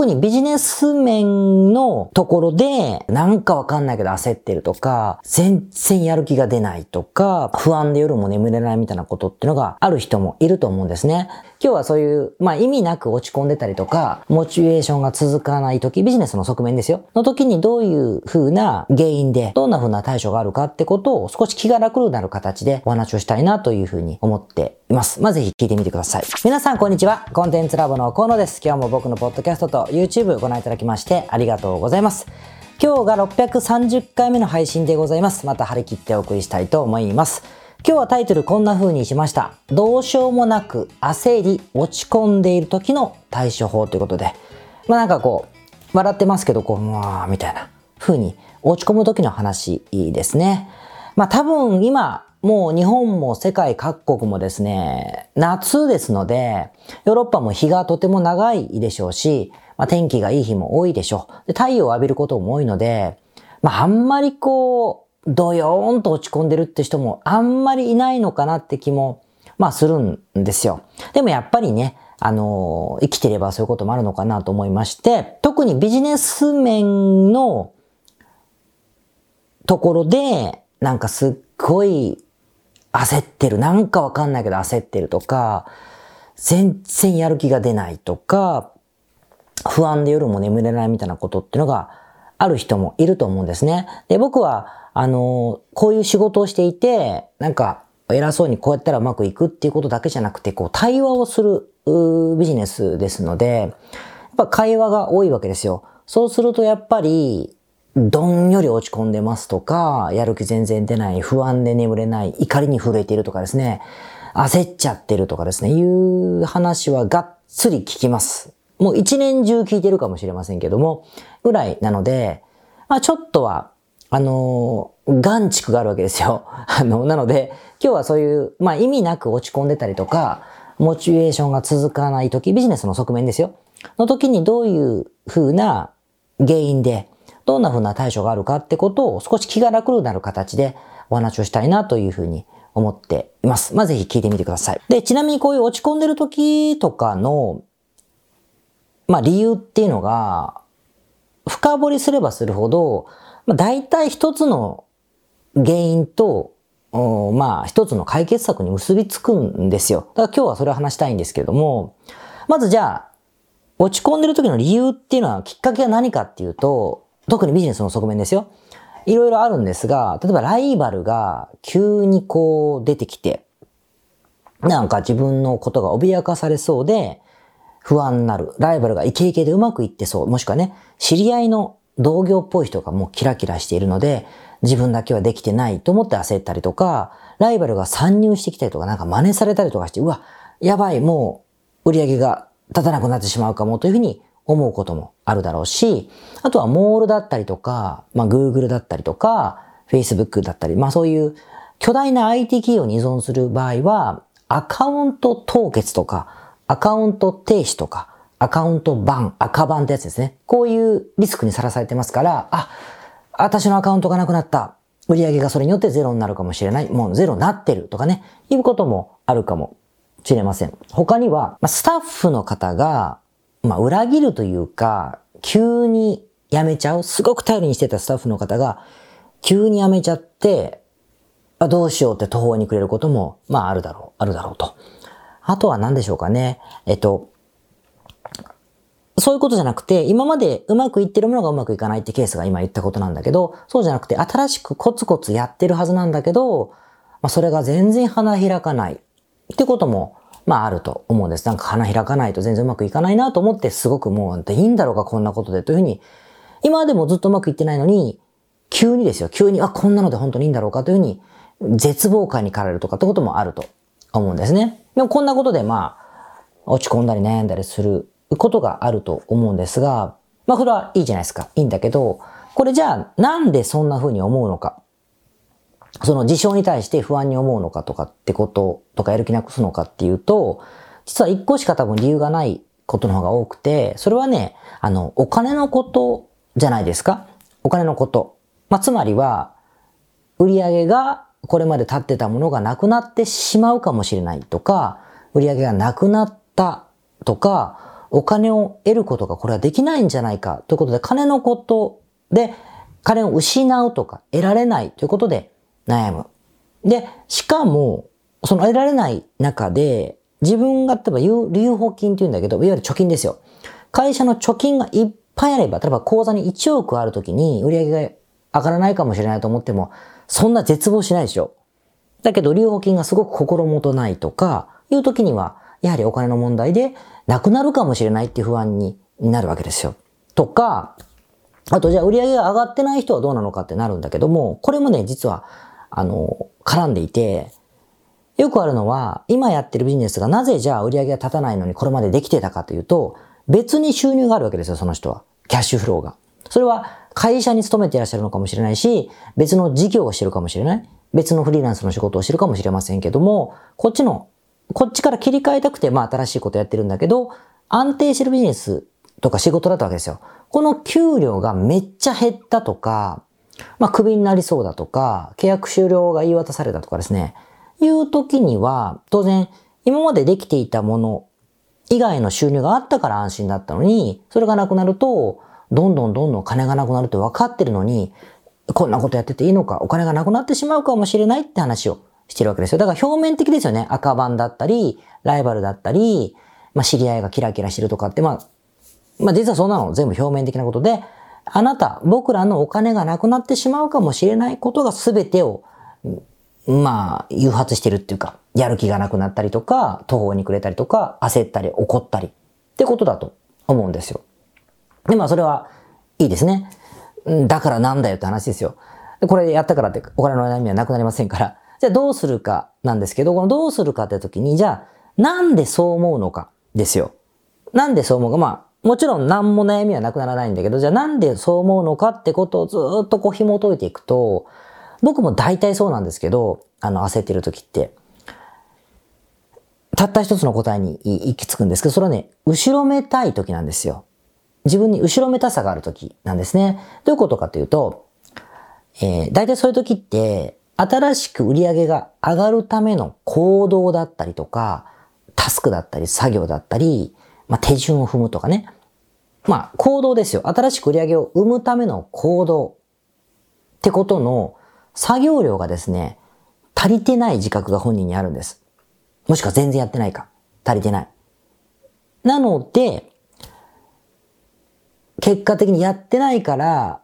特にビジネス面のところで、なんかわかんないけど焦ってるとか、全然やる気が出ないとか、不安で夜も眠れないみたいなことっていうのがある人もいると思うんですね。今日はそういう、まあ意味なく落ち込んでたりとか、モチベーションが続かない時、ビジネスの側面ですよ。の時にどういう風な原因で、どんな風な対処があるかってことを少し気が楽になる形でお話をしたいなという風に思っています。まあぜひ聞いてみてください。皆さんこんにちは。コンテンツラボの河野です。今日も僕のポッドキャストと YouTube ご覧いただきましてありがとうございます。今日が630回目の配信でございます。また張り切ってお送りしたいと思います。今日はタイトルこんな風にしました。どうしようもなく焦り、落ち込んでいる時の対処法ということで。まあなんかこう、笑ってますけど、こう、まあ、みたいな風に落ち込む時の話ですね。まあ多分今、もう日本も世界各国もですね、夏ですので、ヨーロッパも日がとても長いでしょうし、まあ、天気がいい日も多いでしょう。で太陽を浴びることも多いので、まあ、あんまりこう、ドヨーンと落ち込んでるって人もあんまりいないのかなって気も、まあするんですよ。でもやっぱりね、あの、生きてればそういうこともあるのかなと思いまして、特にビジネス面のところで、なんかすっごい焦ってる。なんかわかんないけど焦ってるとか、全然やる気が出ないとか、不安で夜も眠れないみたいなことっていうのがある人もいると思うんですね。で、僕は、あの、こういう仕事をしていて、なんか偉そうにこうやったらうまくいくっていうことだけじゃなくて、こう対話をするビジネスですので、やっぱ会話が多いわけですよ。そうするとやっぱり、どんより落ち込んでますとか、やる気全然出ない、不安で眠れない、怒りに震えているとかですね、焦っちゃってるとかですね、いう話はがっつり聞きます。もう一年中聞いてるかもしれませんけども、ぐらいなので、まあちょっとは、あの、眼蓄があるわけですよ。あの、なので、今日はそういう、まあ意味なく落ち込んでたりとか、モチベーションが続かない時、ビジネスの側面ですよ。の時にどういう風な原因で、どんな風な対処があるかってことを少し気が楽になる形でお話をしたいなというふうに思っています。まあ、ぜひ聞いてみてください。で、ちなみにこういう落ち込んでる時とかの、まあ、理由っていうのが、深掘りすればするほど、まあ、大体一つの原因と、まあ、一つの解決策に結びつくんですよ。だから今日はそれを話したいんですけども、まずじゃあ、落ち込んでる時の理由っていうのはきっかけは何かっていうと、特にビジネスの側面ですよ。いろいろあるんですが、例えばライバルが急にこう出てきて、なんか自分のことが脅かされそうで不安になる。ライバルがイケイケでうまくいってそう。もしくはね、知り合いの同業っぽい人がもうキラキラしているので、自分だけはできてないと思って焦ったりとか、ライバルが参入してきたりとか、なんか真似されたりとかして、うわ、やばい、もう売り上げが立たなくなってしまうかもというふうに思うこともあるだろうし、あとはモールだったりとか、まあ Google だったりとか、Facebook だったり、まあそういう巨大な IT 企業に依存する場合は、アカウント凍結とか、アカウント停止とか、アカウントバン、赤バンってやつですね。こういうリスクにさらされてますから、あ、私のアカウントがなくなった。売り上げがそれによってゼロになるかもしれない。もうゼロになってるとかね。いうこともあるかもしれません。他には、スタッフの方がまあ、裏切るというか、急に辞めちゃう。すごく頼りにしてたスタッフの方が、急に辞めちゃって、あどうしようって途方に暮れることも、まあ、あるだろう、あるだろうと。あとは何でしょうかね。えっと、そういうことじゃなくて、今までうまくいってるものがうまくいかないってケースが今言ったことなんだけど、そうじゃなくて、新しくコツコツやってるはずなんだけど、まあ、それが全然花開かないってこともまああると思うんです。なんか花開かないと全然うまくいかないなと思ってすごくもういいんだろうかこんなことでというふうに、今でもずっとうまくいってないのに、急にですよ、急に、あ、こんなので本当にいいんだろうかというふうに、絶望感に駆られるとかってこともあると思うんですね。でもこんなことでまあ、落ち込んだり悩んだりすることがあると思うんですが、まあこれはいいじゃないですか。いいんだけど、これじゃあなんでそんな風に思うのか。その事象に対して不安に思うのかとかってこととかやる気なくすのかっていうと、実は一個しか多分理由がないことの方が多くて、それはね、あの、お金のことじゃないですかお金のこと。まあ、つまりは、売り上げがこれまで立ってたものがなくなってしまうかもしれないとか、売り上げがなくなったとか、お金を得ることがこれはできないんじゃないかということで、金のことで、金を失うとか得られないということで悩む。で、しかも、その得られない中で、自分が例えば留保金って言うんだけど、いわゆる貯金ですよ。会社の貯金がいっぱいあれば、例えば口座に1億あるときに売り上げが上がらないかもしれないと思っても、そんな絶望しないでしょ。だけど、留保金がすごく心もとないとか、いう時には、やはりお金の問題で、なくなるかもしれないっていう不安になるわけですよ。とか、あとじゃあ売り上げが上がってない人はどうなのかってなるんだけども、これもね、実は、あの、絡んでいて、よくあるのは、今やってるビジネスがなぜじゃあ売り上げが立たないのにこれまでできてたかというと、別に収入があるわけですよ、その人は。キャッシュフローが。それは会社に勤めていらっしゃるのかもしれないし、別の事業をしてるかもしれない。別のフリーランスの仕事をしてるかもしれませんけども、こっちの、こっちから切り替えたくて、まあ新しいことやってるんだけど、安定してるビジネスとか仕事だったわけですよ。この給料がめっちゃ減ったとか、まあクビになりそうだとか、契約終了が言い渡されたとかですね、いう時には、当然、今までできていたもの以外の収入があったから安心だったのに、それがなくなると、どんどんどんどん金がなくなるって分かってるのに、こんなことやってていいのか、お金がなくなってしまうかもしれないって話をしてるわけですよ。だから表面的ですよね。赤番だったり、ライバルだったり、まあ知り合いがキラキラしてるとかって、まあ、まあ実はそんなの全部表面的なことで、あなた、僕らのお金がなくなってしまうかもしれないことが全てを、まあ、誘発してるっていうか、やる気がなくなったりとか、途方に暮れたりとか、焦ったり怒ったりってことだと思うんですよ。で、まあそれはいいですね。だからなんだよって話ですよ。これやったからってお金の悩みはなくなりませんから。じゃあどうするかなんですけど、このどうするかって時に、じゃあなんでそう思うのかですよ。なんでそう思うか。まあ、もちろん何も悩みはなくならないんだけど、じゃあなんでそう思うのかってことをずっとこう紐解いていくと、僕も大体そうなんですけど、あの焦ってる時って、たった一つの答えに行き着くんですけど、それはね、後ろめたい時なんですよ。自分に後ろめたさがある時なんですね。どういうことかというと、えー、大体そういう時って、新しく売り上げが上がるための行動だったりとか、タスクだったり作業だったり、まあ、手順を踏むとかね。まあ、行動ですよ。新しく売り上げを生むための行動ってことの作業量がですね、足りてない自覚が本人にあるんです。もしくは全然やってないか。足りてない。なので、結果的にやってないから、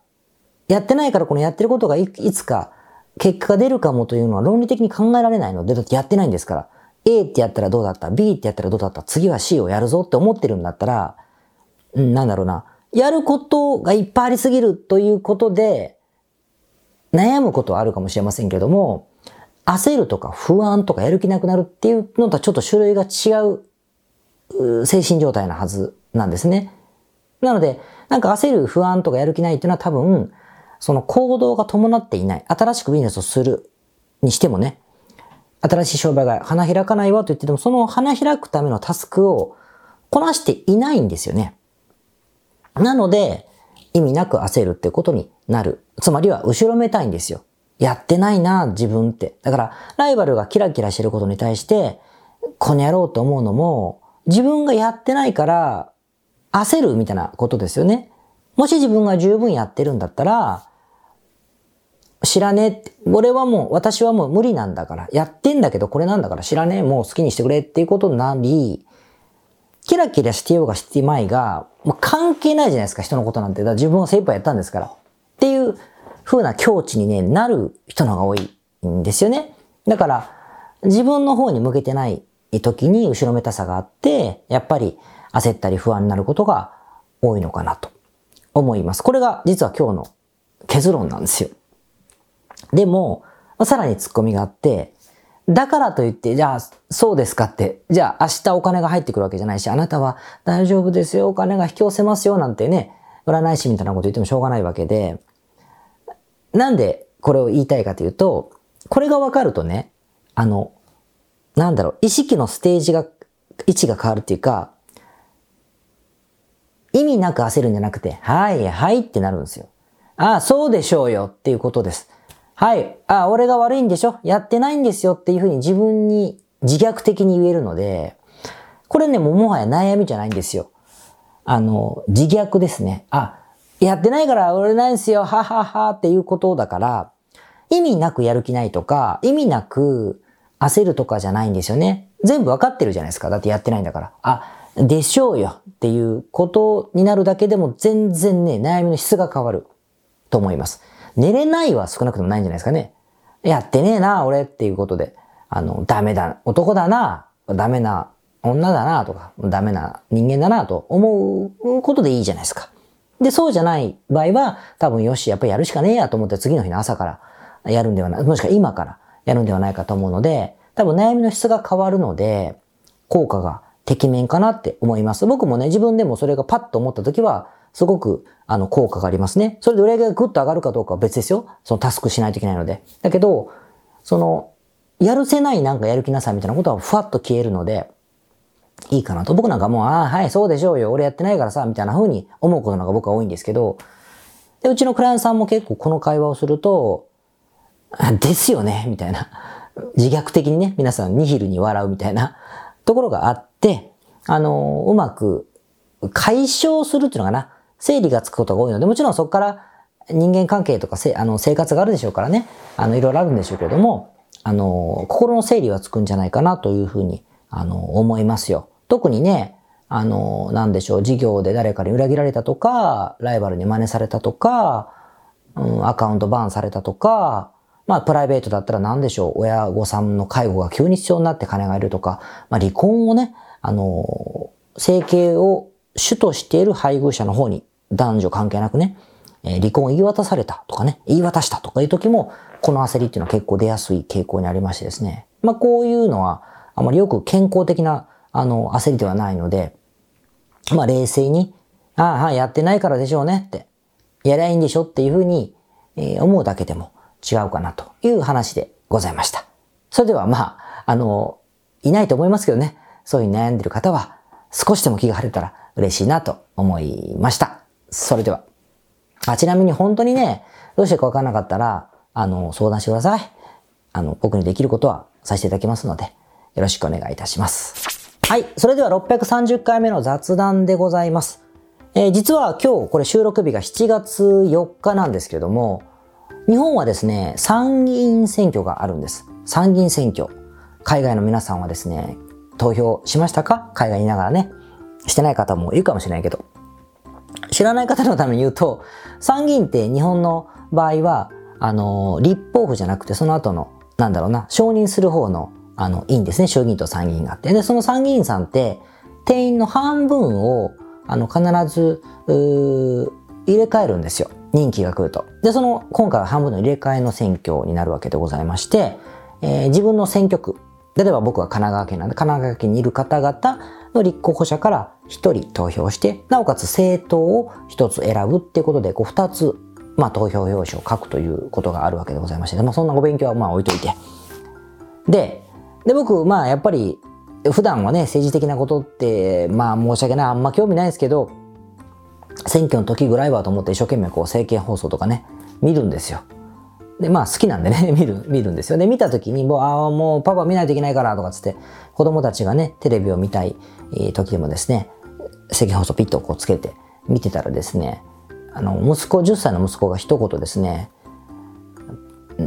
やってないからこのやってることがいつか結果が出るかもというのは論理的に考えられないので、だってやってないんですから。A ってやったらどうだった ?B ってやったらどうだった？次は C をやるぞって思ってるんだったら、うん、なんだろうな。やることがいっぱいありすぎるということで、悩むことはあるかもしれませんけども、焦るとか不安とかやる気なくなるっていうのとはちょっと種類が違う精神状態なはずなんですね。なので、なんか焦る不安とかやる気ないっていうのは多分、その行動が伴っていない。新しくビジネスをするにしてもね、新しい商売が花開かないわと言ってても、その花開くためのタスクをこなしていないんですよね。なので、意味なく焦るってことになる。つまりは後ろめたいんですよ。やってないな、自分って。だから、ライバルがキラキラしてることに対して、この野郎と思うのも、自分がやってないから、焦るみたいなことですよね。もし自分が十分やってるんだったら、知らねえって、俺はもう、私はもう無理なんだから、やってんだけどこれなんだから知らねえ、もう好きにしてくれっていうことになり、キラキラしてようがしてまいが、もう関係ないじゃないですか、人のことなんて。だ自分は精一杯やったんですから。っていう風な境地にね、なる人の方が多いんですよね。だから、自分の方に向けてない時に後ろめたさがあって、やっぱり焦ったり不安になることが多いのかなと思います。これが実は今日の結論なんですよ。でも、さらに突っ込みがあって、だからといって、じゃあ、そうですかって、じゃあ明日お金が入ってくるわけじゃないし、あなたは大丈夫ですよ、お金が引き寄せますよ、なんてね、占い師みたいなこと言ってもしょうがないわけで、なんでこれを言いたいかというと、これがわかるとね、あの、なんだろう、意識のステージが、位置が変わるっていうか、意味なく焦るんじゃなくて、はい、はいってなるんですよ。ああ、そうでしょうよっていうことです。はい、ああ、俺が悪いんでしょ？やってないんですよっていうふうに自分に自虐的に言えるので、これね、ももはや悩みじゃないんですよ。あの、自虐ですね。あ、やってないから売れないんすよ、はははっていうことだから、意味なくやる気ないとか、意味なく焦るとかじゃないんですよね。全部わかってるじゃないですか。だってやってないんだから。あ、でしょうよっていうことになるだけでも全然ね、悩みの質が変わると思います。寝れないは少なくともないんじゃないですかね。やってねえな、俺っていうことで。あの、ダメだ、男だな、ダメな女だなとか、ダメな人間だなと思うことでいいじゃないですか。で、そうじゃない場合は、多分よし、やっぱりやるしかねえやと思って次の日の朝からやるんではない、もしくは今からやるんではないかと思うので、多分悩みの質が変わるので、効果がてきめんかなって思います。僕もね、自分でもそれがパッと思った時は、すごく、あの、効果がありますね。それで売り上げがグッと上がるかどうかは別ですよ。そのタスクしないといけないので。だけど、その、やるせないなんかやる気なさいみたいなことはふわっと消えるので、いいかなと。僕なんかもう、ああ、はい、そうでしょうよ。俺やってないからさ、みたいな風に思うことなんか僕は多いんですけど、で、うちのクライアントさんも結構この会話をすると、ですよね、みたいな。自虐的にね、皆さんニヒルに笑うみたいなところがあって、であの、うまく解消するっていうのかな。整理がつくことが多いので、もちろんそこから人間関係とかせあの生活があるでしょうからね、あの、いろいろあるんでしょうけども、あの、心の整理はつくんじゃないかなというふうに、あの、思いますよ。特にね、あの、なんでしょう、事業で誰かに裏切られたとか、ライバルに真似されたとか、うん、アカウントバーンされたとか、まあ、プライベートだったら何でしょう、親御さんの介護が急に必要になって金がいるとか、まあ、離婚をね、あの、生計を主としている配偶者の方に男女関係なくね、え離婚を言い渡されたとかね、言い渡したとかいう時も、この焦りっていうのは結構出やすい傾向にありましてですね。まあこういうのは、あまりよく健康的な、あの、焦りではないので、まあ冷静に、ああ、やってないからでしょうねって、やりゃいいんでしょっていうふうに、え、思うだけでも違うかなという話でございました。それではまあ、あの、いないと思いますけどね、そういう悩んでる方は、少しでも気が晴れたら嬉しいなと思いました。それでは。あ、ちなみに本当にね、どうしてかわからなかったら、あの、相談してください。あの、僕にできることはさせていただきますので、よろしくお願いいたします。はい。それでは630回目の雑談でございます。えー、実は今日、これ収録日が7月4日なんですけども、日本はですね、参議院選挙があるんです。参議院選挙。海外の皆さんはですね、投票しましたか？海外にいながらね。してない方もいるかもしれないけど。知らない方のために言うと、参議院って日本の場合は、あの、立法府じゃなくて、その後の、なんだろうな、承認する方の、あの、院ですね。衆議院と参議院があって。で、その参議院さんって、定員の半分を、あの、必ず、入れ替えるんですよ。任期が来ると。で、その、今回は半分の入れ替えの選挙になるわけでございまして、えー、自分の選挙区、例えば僕は神奈川県なんで、神奈川県にいる方々の立候補者から1人投票して、なおかつ政党を1つ選ぶっていうことで、こう2つ、まあ投票用紙を書くということがあるわけでございまして、まあそんなお勉強はまあ置いといて。で、で僕、まあやっぱり、普段はね、政治的なことって、まあ申し訳ない、あんま興味ないですけど、選挙の時ぐらいはと思って一生懸命こう政見放送とかね、見るんですよ。で、まあ好きなんでね、見る、見るんですよ。で、見た時にもう、ああ、もうパパ見ないといけないからとかつって、子供たちがね、テレビを見たい時でもですね、赤放送ピッとこうつけて見てたらですね、あの、息子、10歳の息子が一言ですね、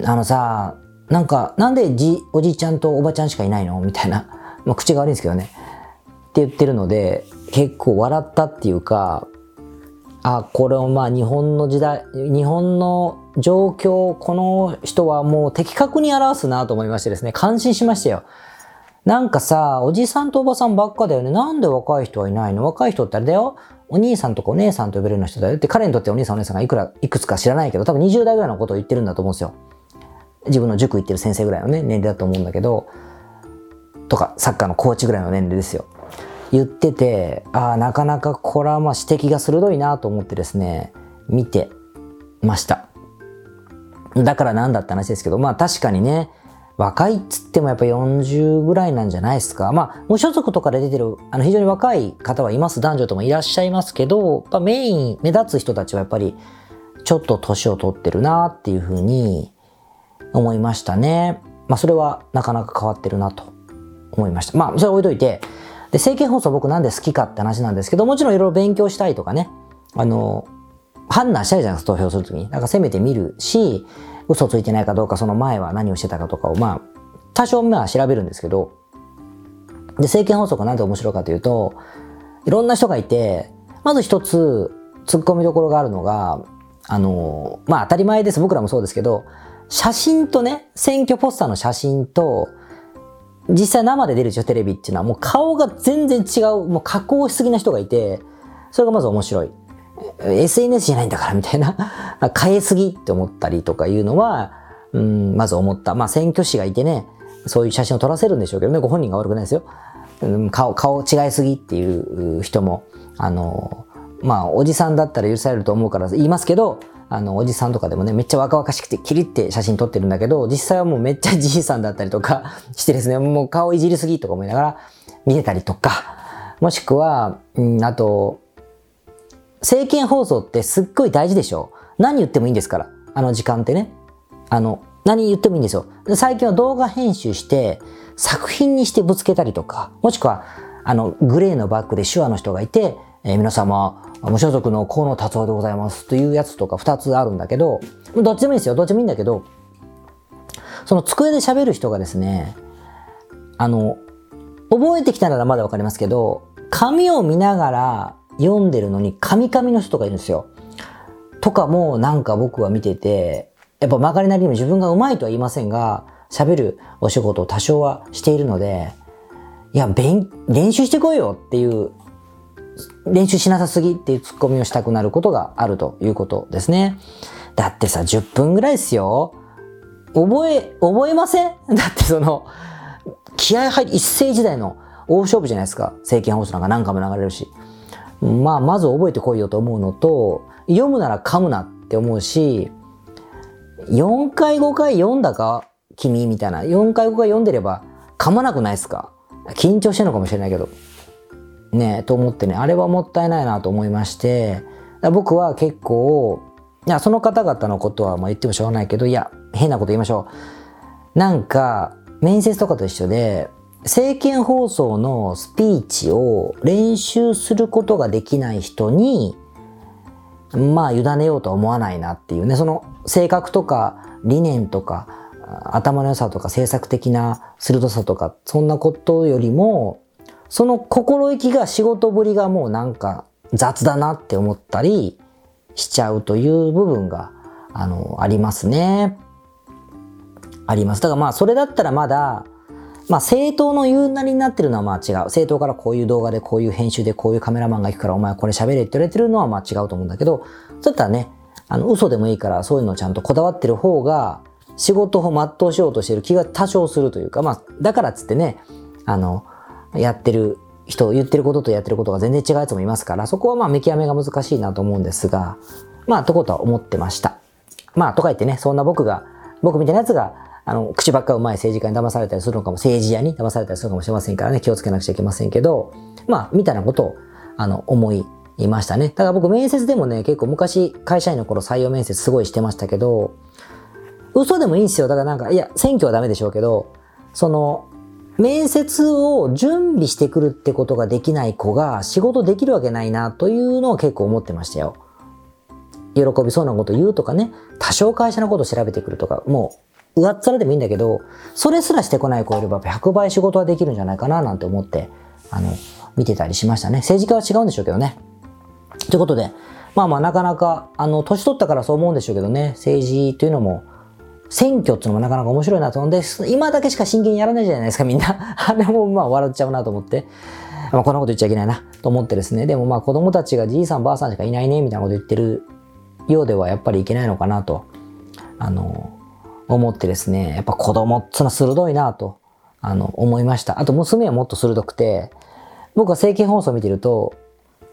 あのさ、なんか、なんでじ、おじいちゃんとおばちゃんしかいないの？みたいな。まあ、口が悪いんですけどね。って言ってるので、結構笑ったっていうか、あ、これをまあ日本の時代、日本の状況、この人はもう的確に表すなと思いましてですね、感心しましたよ。なんかさ、おじさんとおばさんばっかだよね。なんで若い人はいないの？若い人ってあれだよ。お兄さんとかお姉さんと呼べるような人だよって彼にとってお兄さんお姉さんがいくら、いくつか知らないけど、多分20代ぐらいのことを言ってるんだと思うんですよ。自分の塾行ってる先生ぐらいのね、年齢だと思うんだけど、とか、サッカーのコーチぐらいの年齢ですよ。言ってて、ああ、なかなかこれはまあ指摘が鋭いなと思ってですね、見てました。だからなんだって話ですけど、まあ確かにね、若いっつってもやっぱ40ぐらいなんじゃないですか。まあ、無所属とかで出てる、あの、非常に若い方はいます。男女ともいらっしゃいますけど、やっぱメイン、目立つ人たちはやっぱり、ちょっと年を取ってるなっていうふうに思いましたね。まあ、それはなかなか変わってるなと思いました。まあ、それは置いといて、で、政見放送僕なんで好きかって話なんですけど、もちろんいろいろ勉強したいとかね、あの、判断したいじゃないですか、投票するときに。なんかせめて見るし、嘘ついてないかどうか、その前は何をしてたかとかを、まあ、多少まあ調べるんですけど、で、政見放送がなんで面白いかというと、いろんな人がいて、まず一つ、突っ込みどころがあるのが、あの、まあ当たり前です。僕らもそうですけど、写真とね、選挙ポスターの写真と、実際生で出るでしょ、テレビっていうのは、もう顔が全然違う、もう加工しすぎな人がいて、それがまず面白い。SNS じゃないんだからみたいな、変えすぎって思ったりとかいうのは、うん、まず思った。まあ選挙師がいてね、そういう写真を撮らせるんでしょうけどね、ご本人が悪くないですよ。顔、顔違いすぎっていう人も、あの、まあ、おじさんだったら許されると思うから言いますけど、あの、おじさんとかでもね、めっちゃ若々しくてキリって写真撮ってるんだけど、実際はもうめっちゃじいさんだったりとか してですね、もう顔いじりすぎとか思いながら見てたりとか、もしくは、うん、あと、政見放送ってすっごい大事でしょ何言ってもいいんですから。あの時間ってね。あの、何言ってもいいんですよ。最近は動画編集して作品にしてぶつけたりとか、もしくは、あの、グレーのバッグで手話の人がいて、えー、皆様、無所属の河野達夫でございますというやつとか2つあるんだけど、どっちでもいいですよ。どっちもいいんだけど、その机で喋る人がですね、あの、覚えてきたならまだわかりますけど、紙を見ながら読んでるのに、カミカミの人がいるんですよ。とかもなんか僕は見てて、やっぱ曲がりなりにも自分が上手いとは言いませんが、喋るお仕事を多少はしているので、いや、練習してこいよっていう練習しなさすぎっていうツッコミをしたくなることがあるということですね。だってさ、10分ぐらいですよ。覚え、覚えません？だってその、気合入り、一世時代の大勝負じゃないですか。政見放送なんか何回も流れるし。まあ、まず覚えてこいよと思うのと、読むなら噛むなって思うし、4回5回読んだか君みたいな。4回5回読んでれば噛まなくないですか？緊張してるのかもしれないけど。ね、と思ってね、あれはもったいないなと思いまして、僕は結構、いや、その方々のことはまあ言ってもしょうがないけど、いや、変なこと言いましょう。なんか、面接とかと一緒で、政見放送のスピーチを練習することができない人に、まあ、委ねようとは思わないなっていうね、その性格とか理念とか、頭の良さとか政策的な鋭さとか、そんなことよりも、その心意気が仕事ぶりがもうなんか雑だなって思ったりしちゃうという部分が、あの、ありますね。あります。だからまあそれだったらまだ、まあ政党の言うなりになってるのはまあ違う。政党からこういう動画でこういう編集でこういうカメラマンが行くからお前これ喋れって言われてるのはまあ違うと思うんだけど、そういったらね、あの嘘でもいいからそういうのをちゃんとこだわってる方が仕事を全うしようとしてる気が多少するというか、まあだからっつってね、あの、やってる人、言ってることとやってることが全然違うやつもいますから、そこはまあ見極めが難しいなと思うんですが、まあ、とことは思ってました。まあ、とか言ってね、そんな僕が、僕みたいなやつが、あの、口ばっかうまい政治家に騙されたりするのかも、政治家に騙されたりするかもしれませんからね、気をつけなくちゃいけませんけど、まあ、みたいなことを、あの、思いましたね。ただ僕、面接でもね、結構昔、会社員の頃採用面接すごいしてましたけど、嘘でもいいんですよ。だからなんか、いや、選挙はダメでしょうけど、その、面接を準備してくるってことができない子が仕事できるわけないなというのを結構思ってましたよ。喜びそうなこと言うとかね、多少会社のこと調べてくるとか、もう上っ面でもいいんだけど、それすらしてこない子よりは100倍仕事はできるんじゃないかななんて思って、あの、見てたりしましたね。政治家は違うんでしょうけどね。ということで、まあまあなかなか、あの、年取ったからそう思うんでしょうけどね、政治というのも、選挙っていうのもなかなか面白いなと思うんで、今だけしか真剣にやらないじゃないですか、みんな。あれもまあ笑っちゃうなと思って。まあ、こんなこと言っちゃいけないなと思ってですね。でもまあ子供たちがじいさんばあさんしかいないね、みたいなこと言ってるようではやっぱりいけないのかなと、あの、思ってですね。やっぱ子供っつうのは鋭いなと、あの、思いました。あと娘はもっと鋭くて、僕は政見放送見てると、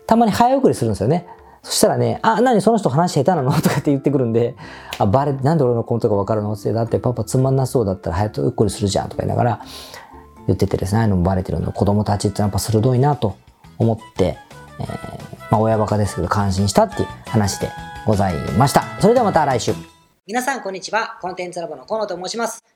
たまに早送りするんですよね。そしたらね、あ、何その人話下手なの？とかって言ってくるんで、あ、バレて、なんで俺のコントがわかるの？って、だってパパつまんなそうだったら早くうっこりするじゃんとか言いながら言っててですね、ああいうのもバレてるの子供たちってやっぱ鋭いなと思って、えー、まあ親バカですけど感心したっていう話でございました。それではまた来週。皆さんこんにちは。コンテンツラボの河野と申します。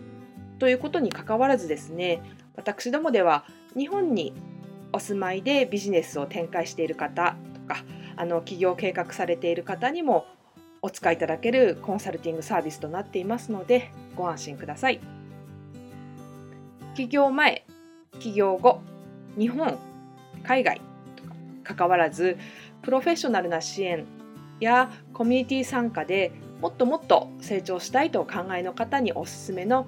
ということにかかわらずですね私どもでは日本にお住まいでビジネスを展開している方とかあの起業計画されている方にもお使いいただけるコンサルティングサービスとなっていますのでご安心ください。起業前起業後日本海外とか関わらずプロフェッショナルな支援やコミュニティ参加でもっともっと成長したいとお考えの方におすすめの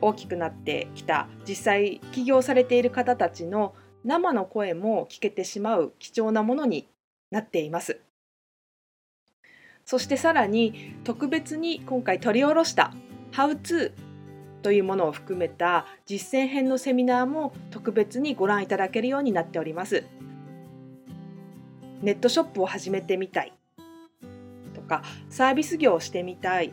大きくなってきた実際起業されている方たちの生の声も聞けてしまう貴重なものになっています。そしてさらに特別に今回取り下ろした How to というものを含めた実践編のセミナーも特別にご覧いただけるようになっております。ネットショップを始めてみたいとかサービス業をしてみたい